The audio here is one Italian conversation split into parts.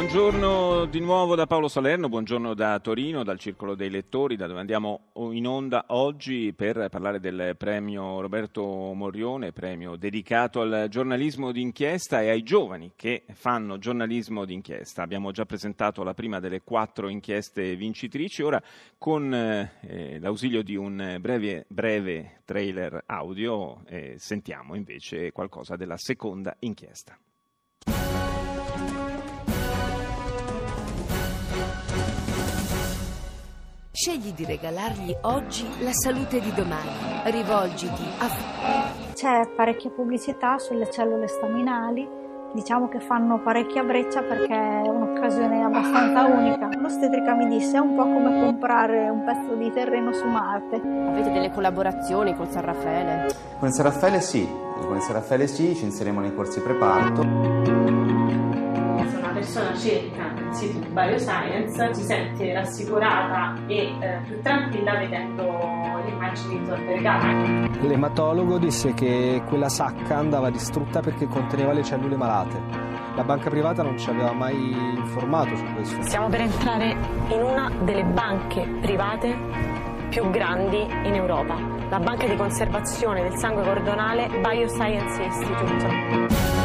Buongiorno di nuovo da Paolo Salerno, buongiorno da Torino, dal Circolo dei Lettori, da dove andiamo in onda oggi per parlare del premio Roberto Morione, premio dedicato al giornalismo d'inchiesta e ai giovani che fanno giornalismo d'inchiesta. Abbiamo già presentato la prima delle quattro inchieste vincitrici, ora con eh, l'ausilio di un breve, breve trailer audio eh, sentiamo invece qualcosa della seconda inchiesta. Scegli di regalargli oggi la salute di domani. Rivolgiti a... C'è parecchia pubblicità sulle cellule staminali, diciamo che fanno parecchia breccia perché è un'occasione abbastanza unica. L'ostetrica mi disse è un po' come comprare un pezzo di terreno su Marte. Avete delle collaborazioni col San Raffaele? Con il San Raffaele sì, con il San Raffaele sì, ci inseriamo nei corsi preparto persona cerca il sito di Bioscience si sente rassicurata e eh, più tranquilla vedendo le immagini di Vergara. L'ematologo disse che quella sacca andava distrutta perché conteneva le cellule malate. La banca privata non ci aveva mai informato su questo. Stiamo per entrare in una delle banche private più grandi in Europa, la banca di conservazione del sangue cordonale Bioscience Institute.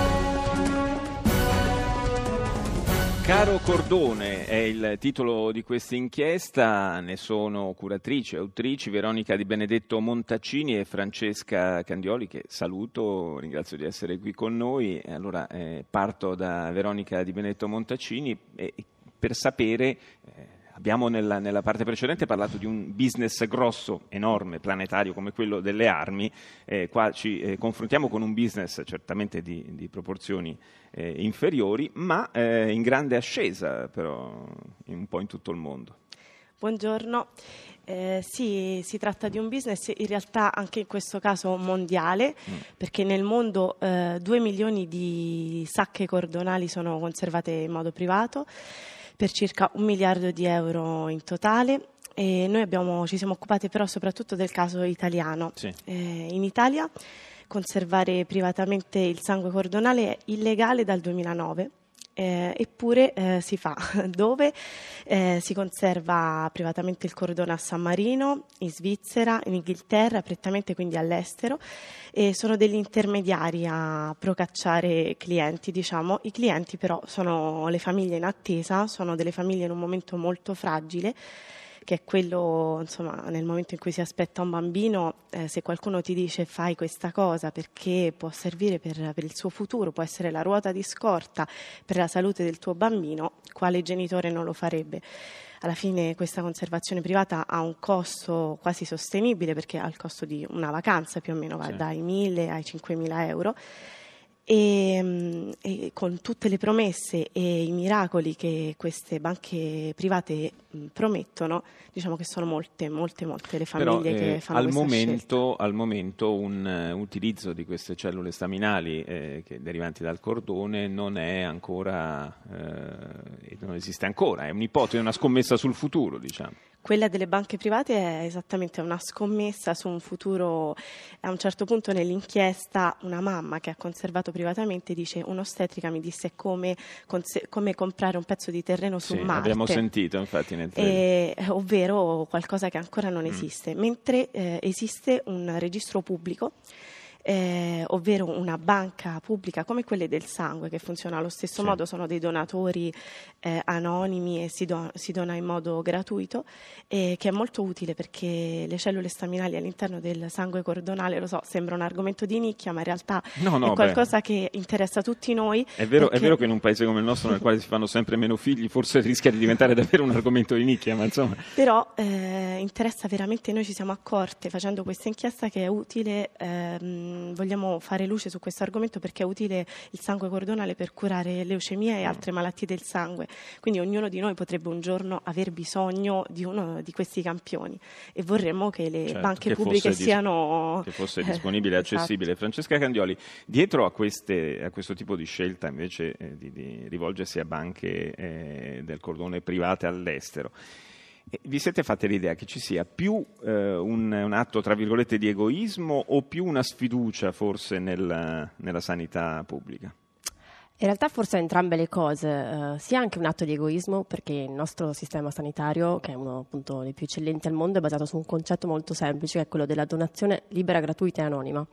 Caro Cordone è il titolo di questa inchiesta, ne sono curatrici e autrici Veronica Di Benedetto Montaccini e Francesca Candioli che saluto, ringrazio di essere qui con noi. Allora eh, parto da Veronica Di Benedetto Montaccini e, per sapere eh, Abbiamo nella, nella, parte precedente parlato di un business grosso, enorme, planetario come quello delle armi. Eh, qua ci eh, confrontiamo con un business certamente di, di proporzioni eh, inferiori, ma eh, in grande ascesa però un po' in tutto il mondo. Buongiorno. Eh, sì, si tratta di un business in realtà anche in questo caso mondiale, mm. perché nel mondo eh, 2 milioni di sacche cordonali sono conservate in modo privato per circa un miliardo di euro in totale. E noi abbiamo, ci siamo occupati però soprattutto del caso italiano. Sì. Eh, in Italia conservare privatamente il sangue cordonale è illegale dal 2009 eh, eppure eh, si fa, dove eh, si conserva privatamente il cordone a San Marino, in Svizzera, in Inghilterra, prettamente quindi all'estero, e sono degli intermediari a procacciare clienti, diciamo. I clienti però sono le famiglie in attesa, sono delle famiglie in un momento molto fragile che è quello, insomma, nel momento in cui si aspetta un bambino, eh, se qualcuno ti dice fai questa cosa perché può servire per, per, il suo futuro, può essere la ruota di scorta per la salute del tuo bambino, quale genitore non lo farebbe? Alla fine questa conservazione privata ha un costo quasi sostenibile perché ha il costo di una vacanza più o meno, va sì. dai 1.000 ai 5.000 euro e, mm, e, con tutte le promesse e i miracoli che queste banche private mm, promettono, diciamo che sono molte, molte, molte le famiglie Però, eh, che fanno al momento, al momento un uh, utilizzo di queste cellule staminali eh, derivanti dal cordone non è ancora, eh, non esiste ancora, è un'ipotesi, una scommessa sul futuro, diciamo. Quella delle banche private è esattamente una scommessa su un futuro. A un certo punto nell'inchiesta una mamma che ha conservato privatamente dice un'ostetrica mi disse come, come comprare un pezzo di terreno su sì, Marte. Abbiamo sentito infatti nel eh, ovvero qualcosa che ancora non mm. esiste, mm. mentre eh, esiste un registro pubblico eh, ovvero una banca pubblica come quelle del sangue che funziona allo stesso sì. modo, sono dei donatori eh, anonimi e si, do, si, dona in modo gratuito, e che è molto utile perché le cellule staminali all'interno del sangue cordonale, lo so, sembra un argomento di nicchia, ma in realtà no, no, è qualcosa beh. che interessa tutti noi. È vero, perché... è vero, che in un paese come il nostro, nel quale si fanno sempre meno figli, forse rischia di diventare davvero un argomento di nicchia, ma insomma. Però eh, interessa veramente, noi ci siamo accorte facendo questa inchiesta che è utile. Ehm, vogliamo fare luce su questo argomento perché è utile il sangue cordonale per curare leucemia e altre malattie del sangue. Quindi ognuno di noi potrebbe un giorno aver bisogno di uno di questi campioni e vorremmo che le certo, banche che pubbliche dis- siano... Che fosse disponibile e esatto. accessibile. Francesca Candioli, dietro a, queste, a, questo tipo di scelta invece eh, di, di, rivolgersi a banche eh, del cordone private all'estero, vi siete fatti l'idea che ci sia più eh, un, un, atto, tra virgolette, di egoismo o più una sfiducia forse nel, nella sanità pubblica? In realtà forse entrambe le cose, uh, sia anche un atto di egoismo perché il nostro sistema sanitario, che è uno appunto dei più eccellenti al mondo, è basato su un concetto molto semplice che è quello della donazione libera, gratuita e anonima.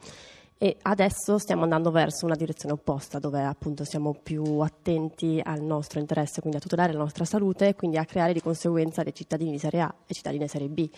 E adesso stiamo andando verso una direzione opposta, dove appunto siamo più attenti al nostro interesse, quindi a tutelare la nostra salute e quindi a creare di conseguenza dei cittadini di serie A e cittadini di serie B.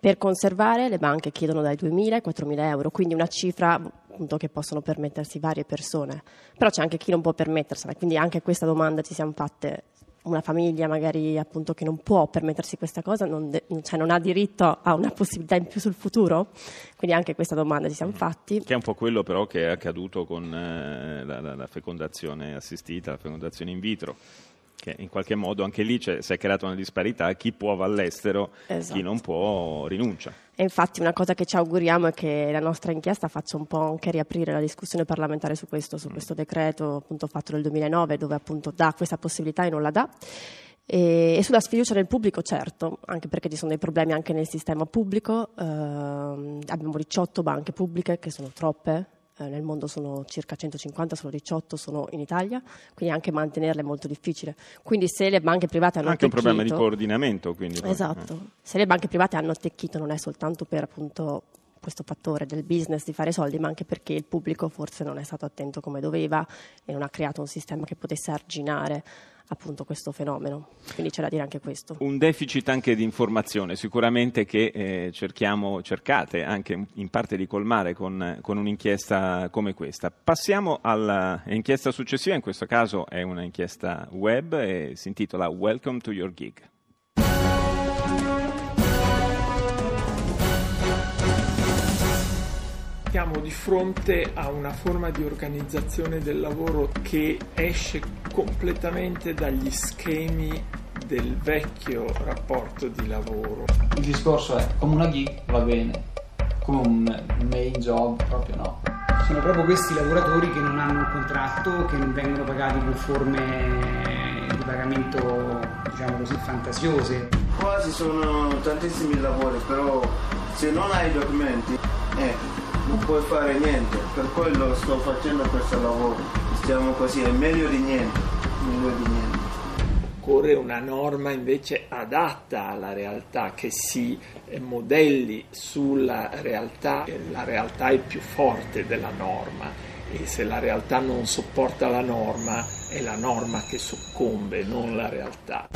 Per conservare le banche chiedono dai 2.000 ai 4.000 euro, quindi una cifra appunto, che possono permettersi varie persone. Però c'è anche chi non può permettersela, quindi anche questa domanda ci siamo fatte. Una famiglia magari appunto che non può permettersi questa cosa, non, de- cioè non ha diritto a una possibilità in più sul futuro? Quindi anche questa domanda ci siamo mm. fatti. Che è un po' quello però che è accaduto con eh, la, la, la fecondazione assistita, la fecondazione in vitro che in qualche modo anche lì si è creata una disparità, chi può va all'estero, esatto. chi non può rinuncia. E infatti una cosa che ci auguriamo è che la nostra inchiesta faccia un po' anche riaprire la discussione parlamentare su questo, su mm. questo decreto appunto fatto nel 2009 dove appunto dà questa possibilità e non la dà. E, e, sulla sfiducia del pubblico, certo, anche perché ci sono dei problemi anche nel sistema pubblico. Eh, abbiamo 18 banche pubbliche, che sono troppe, eh, nel mondo sono circa 150, solo 18 sono in Italia, quindi anche mantenerle è molto difficile. Quindi se le banche private hanno anche attecchito... un problema di coordinamento. Quindi, esatto, eh. se le banche private hanno attecchito non è soltanto per appunto questo fattore del business di fare soldi, ma anche perché il pubblico forse non è stato attento come doveva e non ha creato un sistema che potesse arginare appunto questo fenomeno. Quindi c'è da dire anche questo. Un deficit anche di informazione, sicuramente che eh, cerchiamo, cercate anche in parte di colmare con, con un'inchiesta come questa. Passiamo all'inchiesta successiva, in questo caso è un'inchiesta web e si intitola Welcome to Your Gig. Siamo di fronte a una forma di organizzazione del lavoro che esce completamente dagli schemi del vecchio rapporto di lavoro. Il discorso è come una gig va bene, come un main job proprio no. Sono proprio questi lavoratori che non hanno un contratto, che non vengono pagati con forme di pagamento, diciamo così, fantasiose. Qua ci sono tantissimi lavori, però se non hai documenti, eh, non puoi fare niente, per quello sto facendo questo lavoro. Stiamo così, è meglio di niente, meglio di niente. Occorre una norma invece adatta alla realtà, che si modelli sulla realtà, la realtà è più forte della norma e se la realtà non sopporta la norma è la norma che soccombe, non la realtà.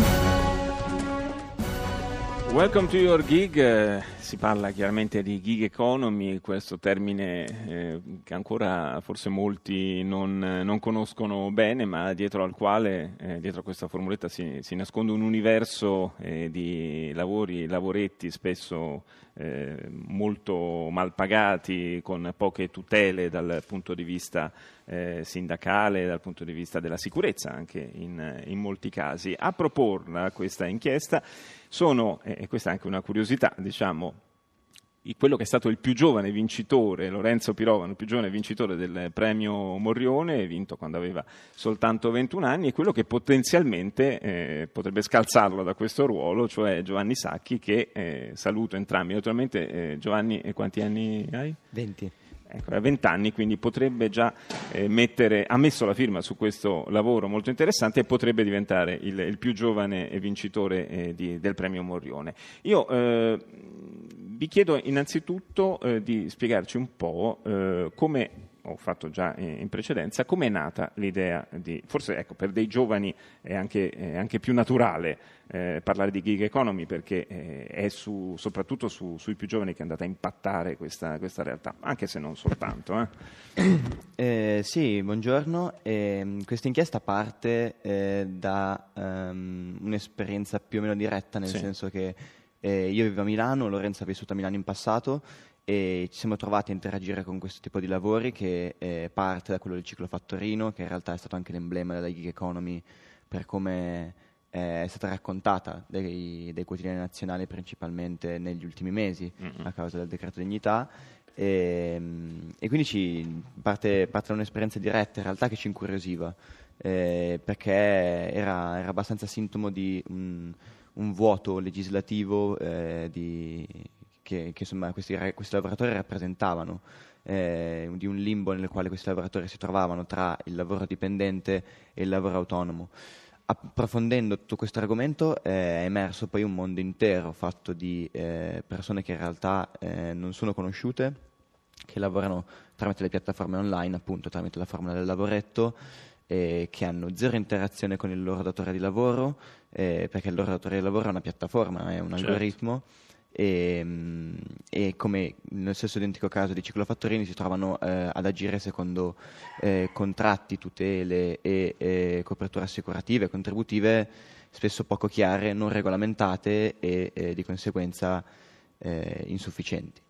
Welcome to your gig, eh, si parla chiaramente di gig economy, questo termine eh, che ancora forse molti non, non, conoscono bene, ma dietro al quale, eh, dietro a questa formuletta si, si nasconde un universo eh, di lavori, lavoretti spesso eh, molto mal pagati, con poche tutele dal punto di vista eh, sindacale, dal punto di vista della sicurezza anche in, in molti casi. A proporla questa inchiesta sono, e questa è anche una curiosità, diciamo, quello che è stato il più giovane vincitore, Lorenzo Pirovano, il più giovane vincitore del premio Morrione, vinto quando aveva soltanto 21 anni, e quello che potenzialmente eh, potrebbe scalzarlo da questo ruolo, cioè Giovanni Sacchi, che eh, saluto entrambi. Naturalmente, eh, Giovanni, quanti anni hai? 20 ecco, a 20 anni, quindi potrebbe già eh, mettere, ha messo la firma su questo lavoro molto interessante e potrebbe diventare il, il più giovane vincitore eh, di, del premio Morrione. Io eh, vi chiedo innanzitutto eh, di spiegarci un po' eh, come ho fatto già in precedenza, come è nata l'idea di, forse ecco, per dei giovani è anche, è anche più naturale eh, parlare di gig economy perché eh, è su, soprattutto su, sui più giovani che è andata a impattare questa, questa realtà, anche se non soltanto. Eh. eh sì, buongiorno. Eh, questa inchiesta parte eh, da um, un'esperienza più o meno diretta, nel sì. senso che io vivo a Milano, Lorenzo ha vissuto a Milano in passato e ci siamo trovati a interagire con questo tipo di lavori che eh, parte da quello del ciclo fattorino, che in realtà è stato anche l'emblema della gig economy per come eh, è stata raccontata dai, dai, quotidiani nazionali principalmente negli ultimi mesi mm-hmm. a causa del decreto dignità. E, ehm, e quindi ci parte, parte, da un'esperienza diretta in realtà che ci incuriosiva eh, perché era, era, abbastanza sintomo di un, un vuoto legislativo eh, di, che, che insomma, questi, questi, lavoratori rappresentavano, eh, di un limbo nel quale questi lavoratori si trovavano tra il lavoro dipendente e il lavoro autonomo. Approfondendo tutto questo argomento è emerso poi un mondo intero fatto di eh, persone che in realtà eh, non sono conosciute, che lavorano tramite le piattaforme online, appunto tramite la formula del lavoretto, eh, che hanno zero interazione con il loro datore di lavoro, eh, perché il loro datore di lavoro è una piattaforma, è un certo. algoritmo. E, mm, e, come nel stesso identico caso di ciclofattorini si trovano eh, ad agire secondo eh, contratti, tutele e, e, coperture assicurative, contributive spesso poco chiare, non regolamentate e, e di conseguenza eh, insufficienti.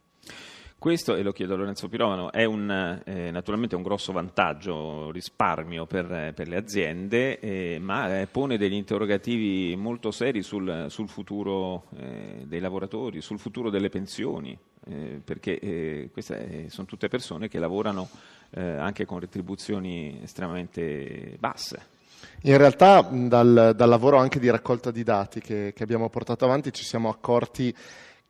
Questo, e lo chiedo a Lorenzo Pirovano, è un, eh, naturalmente un grosso vantaggio, risparmio per, per le aziende, eh, ma eh, pone degli interrogativi molto seri sul, sul futuro eh, dei lavoratori, sul futuro delle pensioni, eh, perché eh, queste sono tutte persone che lavorano anche con retribuzioni estremamente basse. In realtà dal, dal, lavoro anche di raccolta di dati che, che abbiamo portato avanti ci siamo accorti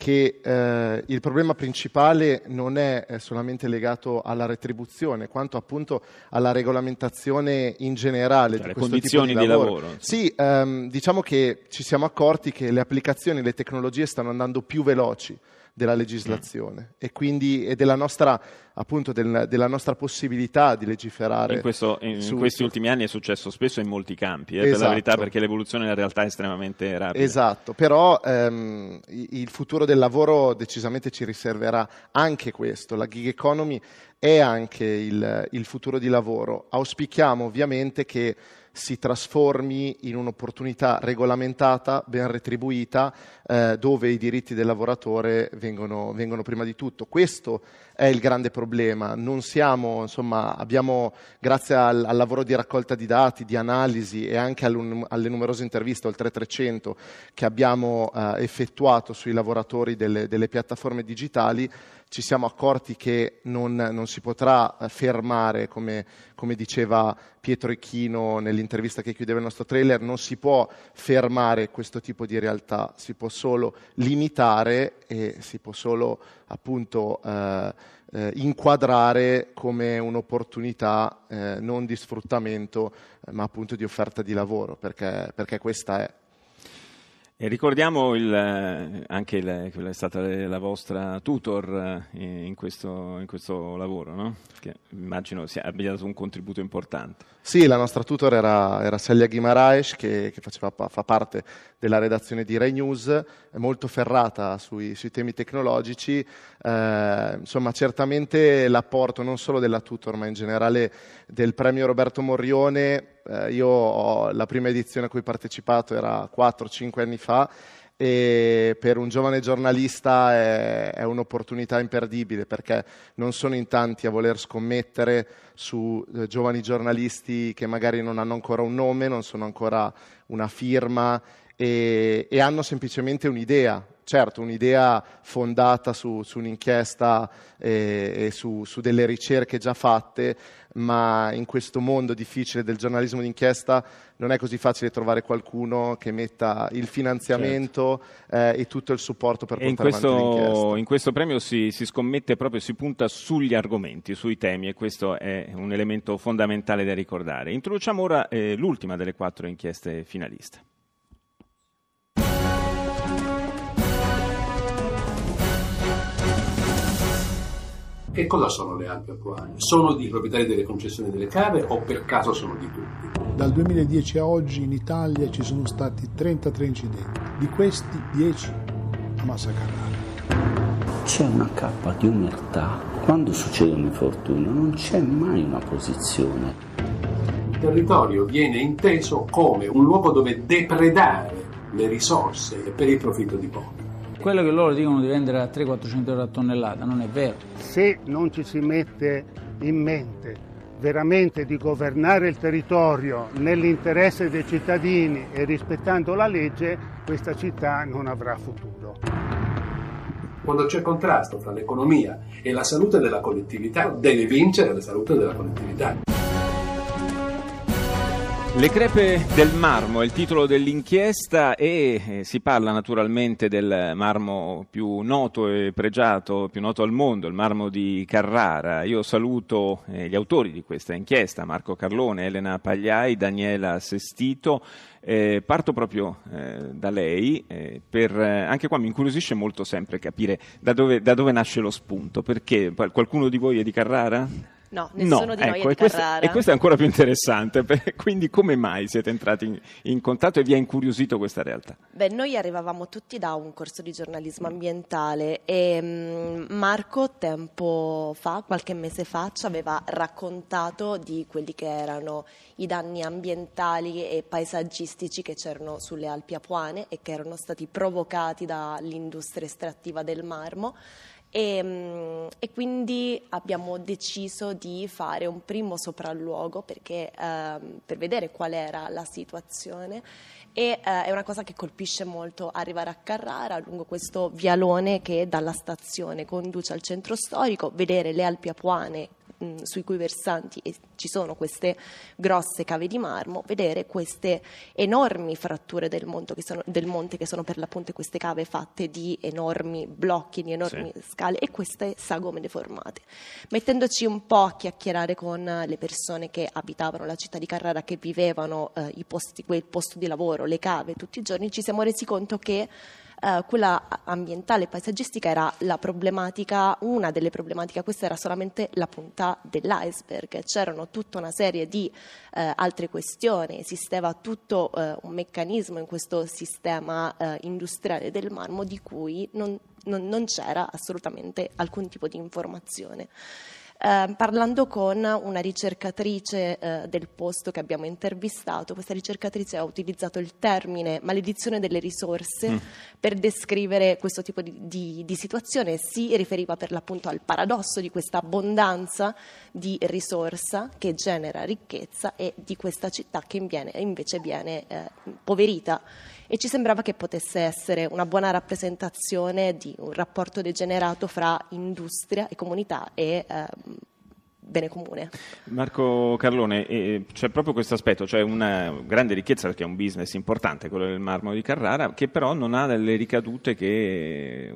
che eh, il problema principale non è eh, solamente legato alla retribuzione, quanto appunto alla regolamentazione in generale cioè, di questo tipo di lavoro. Di lavoro sì, ehm, diciamo che ci siamo accorti che le applicazioni, le tecnologie stanno andando più veloci della legislazione e quindi e della nostra, appunto, del, della nostra possibilità di legiferare. In, questo, in, in, questi ultimi anni è successo spesso in molti campi, eh, esatto. per la verità, esatto. perché l'evoluzione in realtà è estremamente rapida. Esatto, però ehm, il futuro del lavoro decisamente ci riserverà anche questo. La gig economy è anche il, il futuro di lavoro. Auspichiamo ovviamente che si trasformi in un'opportunità regolamentata, ben retribuita, eh, dove i diritti del lavoratore vengono, vengono, prima di tutto. Questo è il grande problema. Siamo, insomma, abbiamo, grazie al, al, lavoro di raccolta di dati, di analisi e anche alle numerose interviste, oltre 300, che abbiamo eh, effettuato sui lavoratori delle, delle piattaforme digitali, ci siamo accorti che non, non si potrà eh, fermare, come, come, diceva Pietro Icchino nell'intervista che chiudeva il nostro trailer, non si può fermare questo tipo di realtà, si può solo limitare e si può solo appunto eh, eh, inquadrare come un'opportunità eh, non di sfruttamento eh, ma appunto di offerta di lavoro, perché, perché questa è. E ricordiamo il, eh, anche il, quella è stata la vostra tutor eh, in questo, in questo lavoro, no? che immagino sia, abbia dato un contributo importante. Sì, la nostra tutor era, era Celia Guimaraes, che, che faceva, fa parte della redazione di Rai News, molto ferrata sui, sui temi tecnologici. Eh, insomma, certamente l'apporto non solo della tutor, ma in generale del premio Roberto Morrione. Eh, io ho, la prima edizione a cui ho partecipato era 4-5 anni fa e per un giovane giornalista è, è, un'opportunità imperdibile perché non sono in tanti a voler scommettere su eh, giovani giornalisti che magari non hanno ancora un nome, non sono ancora una firma e, e hanno semplicemente un'idea, certo un'idea fondata su, su un'inchiesta e, e su, su, delle ricerche già fatte, ma in questo mondo difficile del giornalismo d'inchiesta non è così facile trovare qualcuno che metta il finanziamento certo. eh, e tutto il supporto per e portare in questo, avanti l'inchiesta. In questo premio si, si, scommette proprio, si punta sugli argomenti, sui temi e questo è un elemento fondamentale da ricordare. Introduciamo ora eh, l'ultima delle quattro inchieste finaliste. Che cosa sono le Alpi Acquarie? Sono di proprietari delle concessioni delle cave o per caso sono di tutti? Dal 2010 a oggi in Italia ci sono stati 33 incidenti, di questi 10 a Massa Carrara. C'è una cappa di umertà. Quando succede un infortunio non c'è mai una posizione. Il territorio viene inteso come un luogo dove depredare le risorse per il profitto di pochi quello che loro dicono di vendere a 300-400 euro a tonnellata non è vero. Se non ci si mette in mente veramente di governare il territorio nell'interesse dei cittadini e rispettando la legge, questa città non avrà futuro. Quando c'è contrasto tra l'economia e la salute della collettività, deve vincere la salute della collettività. Le crepe del marmo è il titolo dell'inchiesta e eh, si parla naturalmente del marmo più noto e pregiato, più noto al mondo, il marmo di Carrara. Io saluto eh, gli autori di questa inchiesta, Marco Carlone, Elena Pagliai, Daniela Sestito. Eh, parto proprio eh, da lei, eh, per, eh, anche qua mi incuriosisce molto sempre capire da dove, da dove nasce lo spunto, perché qualcuno di voi è di Carrara? No, nessuno no, di noi ecco, è e di questo, e questo è ancora più interessante, quindi come mai siete entrati in, in contatto e vi ha incuriosito questa realtà? Beh, noi arrivavamo tutti da un corso di giornalismo ambientale e mm, Marco tempo fa, qualche mese fa, ci aveva raccontato di quelli che erano i danni ambientali e paesaggistici che c'erano sulle Alpi Apuane e che erano stati provocati dall'industria estrattiva del marmo. E, mm, e quindi abbiamo deciso di fare un primo sopralluogo perché, ehm, per vedere qual era la situazione. E eh, è una cosa che colpisce molto arrivare a Carrara lungo questo vialone che dalla stazione conduce al centro storico, vedere le Alpi Apuane mh, sui cui versanti ci sono queste grosse cave di marmo, vedere queste enormi fratture del, monte che sono, del monte che sono per l'appunto queste cave fatte di enormi blocchi, di enormi scale e queste sagome deformate. Mettendoci un po' a chiacchierare con le persone che abitavano la città di Carrara, che vivevano eh, posti, quel posto di lavoro, le cave tutti i giorni, ci siamo resi conto che eh, quella ambientale e paesaggistica era la problematica, una delle problematiche, questa era solamente la punta dell'iceberg, c'erano tutta una serie di eh, altre questioni, esisteva tutto eh, un meccanismo in questo sistema eh, industriale del marmo di cui non, non- non c'era assolutamente alcun tipo di informazione. Eh, parlando con una ricercatrice eh, del posto che abbiamo intervistato, questa ricercatrice ha utilizzato il termine maledizione delle risorse Mm. per descrivere questo tipo di, di- di situazione. Si riferiva per l'appunto al paradosso di questa abbondanza di risorsa che genera ricchezza e di questa città che inviene- invece viene eh, impoverita. E ci sembrava che potesse essere una buona rappresentazione di un rapporto degenerato fra industria e comunità e ehm, bene comune. Marco Carlone, eh, c'è proprio questo aspetto, cioè una grande ricchezza perché è un business importante, quello del marmo di Carrara, che però non ha delle ricadute che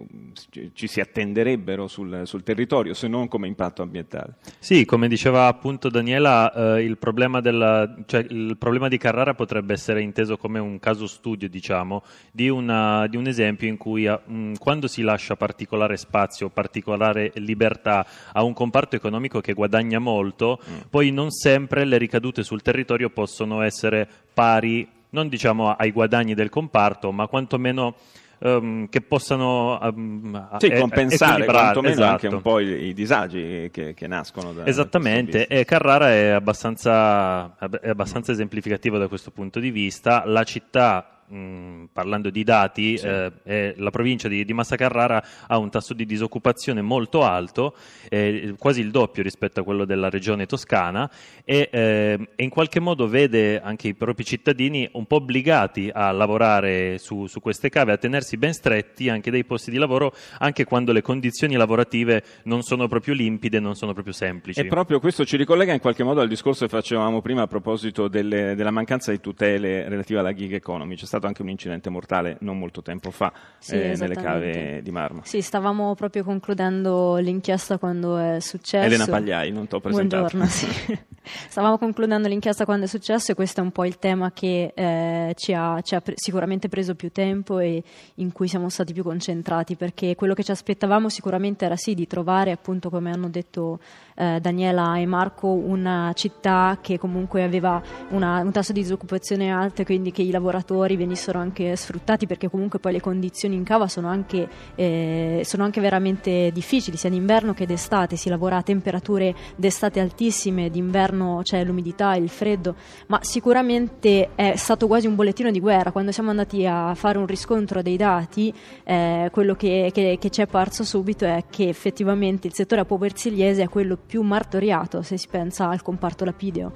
ci si attenderebbero sul, sul territorio, se non come impatto ambientale. Sì, come diceva appunto Daniela, eh, il, problema della- cioè, il problema di Carrara potrebbe essere inteso come un caso studio, diciamo, di, una- di un esempio in cui mh, quando si lascia particolare spazio, particolare libertà a un comparto economico che guadagna molto, poi non sempre le ricadute sul territorio possono essere pari, non diciamo ai guadagni del comparto, ma quantomeno ehm, che possano ehm, Sì, e- compensare quantomeno anche esatto. un po' i, i disagi che, che nascono da Esattamente, e Carrara è abbastanza, è abbastanza esemplificativo da questo punto di vista. La città, mh, parlando di dati, eh, è- la provincia di, di Massa Carrara ha un tasso di disoccupazione molto alto, eh, quasi il doppio rispetto a quello della regione toscana, e, eh, e in qualche modo vede anche i propri cittadini un po' obbligati a lavorare su, su queste cave, a tenersi ben stretti anche dei posti di lavoro, anche quando le condizioni lavorative non sono proprio limpide, non sono proprio semplici. E proprio questo ci ricollega in qualche modo al discorso che facevamo prima a proposito delle- della mancanza di tutele relativa alla gig economy. C'è stato anche un incidente mortale non molto tempo fa Sì, eh, nelle cave di marmo. Sì, stavamo proprio concludendo l'inchiesta quando è successo. Elena Pagliai, non t'ho presentato. Buongiorno, sì. Stavamo concludendo l'inchiesta quando è successo e questo è un po' il tema che eh, ci ha, ci ha pre- sicuramente preso più tempo e in cui siamo stati più concentrati perché quello che ci aspettavamo sicuramente era sì di trovare appunto come hanno detto eh, Daniela e Marco una città che comunque aveva una- un tasso di disoccupazione alto e quindi che i lavoratori venissero anche sfruttati perché comunque poi le condizioni in cava sono anche, eh, sono anche veramente difficili sia d'inverno che d'estate, si lavora a temperature d'estate altissime, d'inverno c'è l'umidità, il freddo, ma sicuramente è stato quasi un bollettino di guerra. Quando siamo andati a fare un riscontro dei dati, eh, quello che, che- che ci è parso subito è che effettivamente il settore apoversiliese è quello più martoriato se si pensa al comparto lapideo.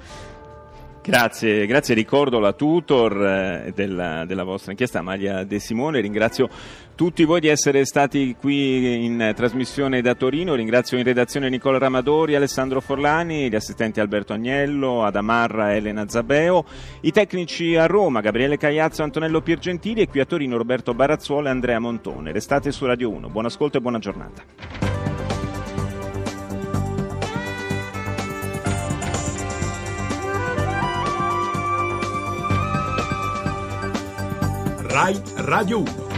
Grazie, grazie, ricordo la tutor eh, della, della, vostra inchiesta, Amalia De Simone, ringrazio tutti voi di essere stati qui in trasmissione da Torino, ringrazio in redazione Nicola Ramadori, Alessandro Forlani, gli assistenti Alberto Agnello, Adamarra Elena Zabeo, i tecnici a Roma, Gabriele Cagliazzo Antonello Piergentili e qui a Torino Roberto Barazzuolo e Andrea Montone. Restate su Radio 1, buon ascolto e buona giornata. RAI Radio 1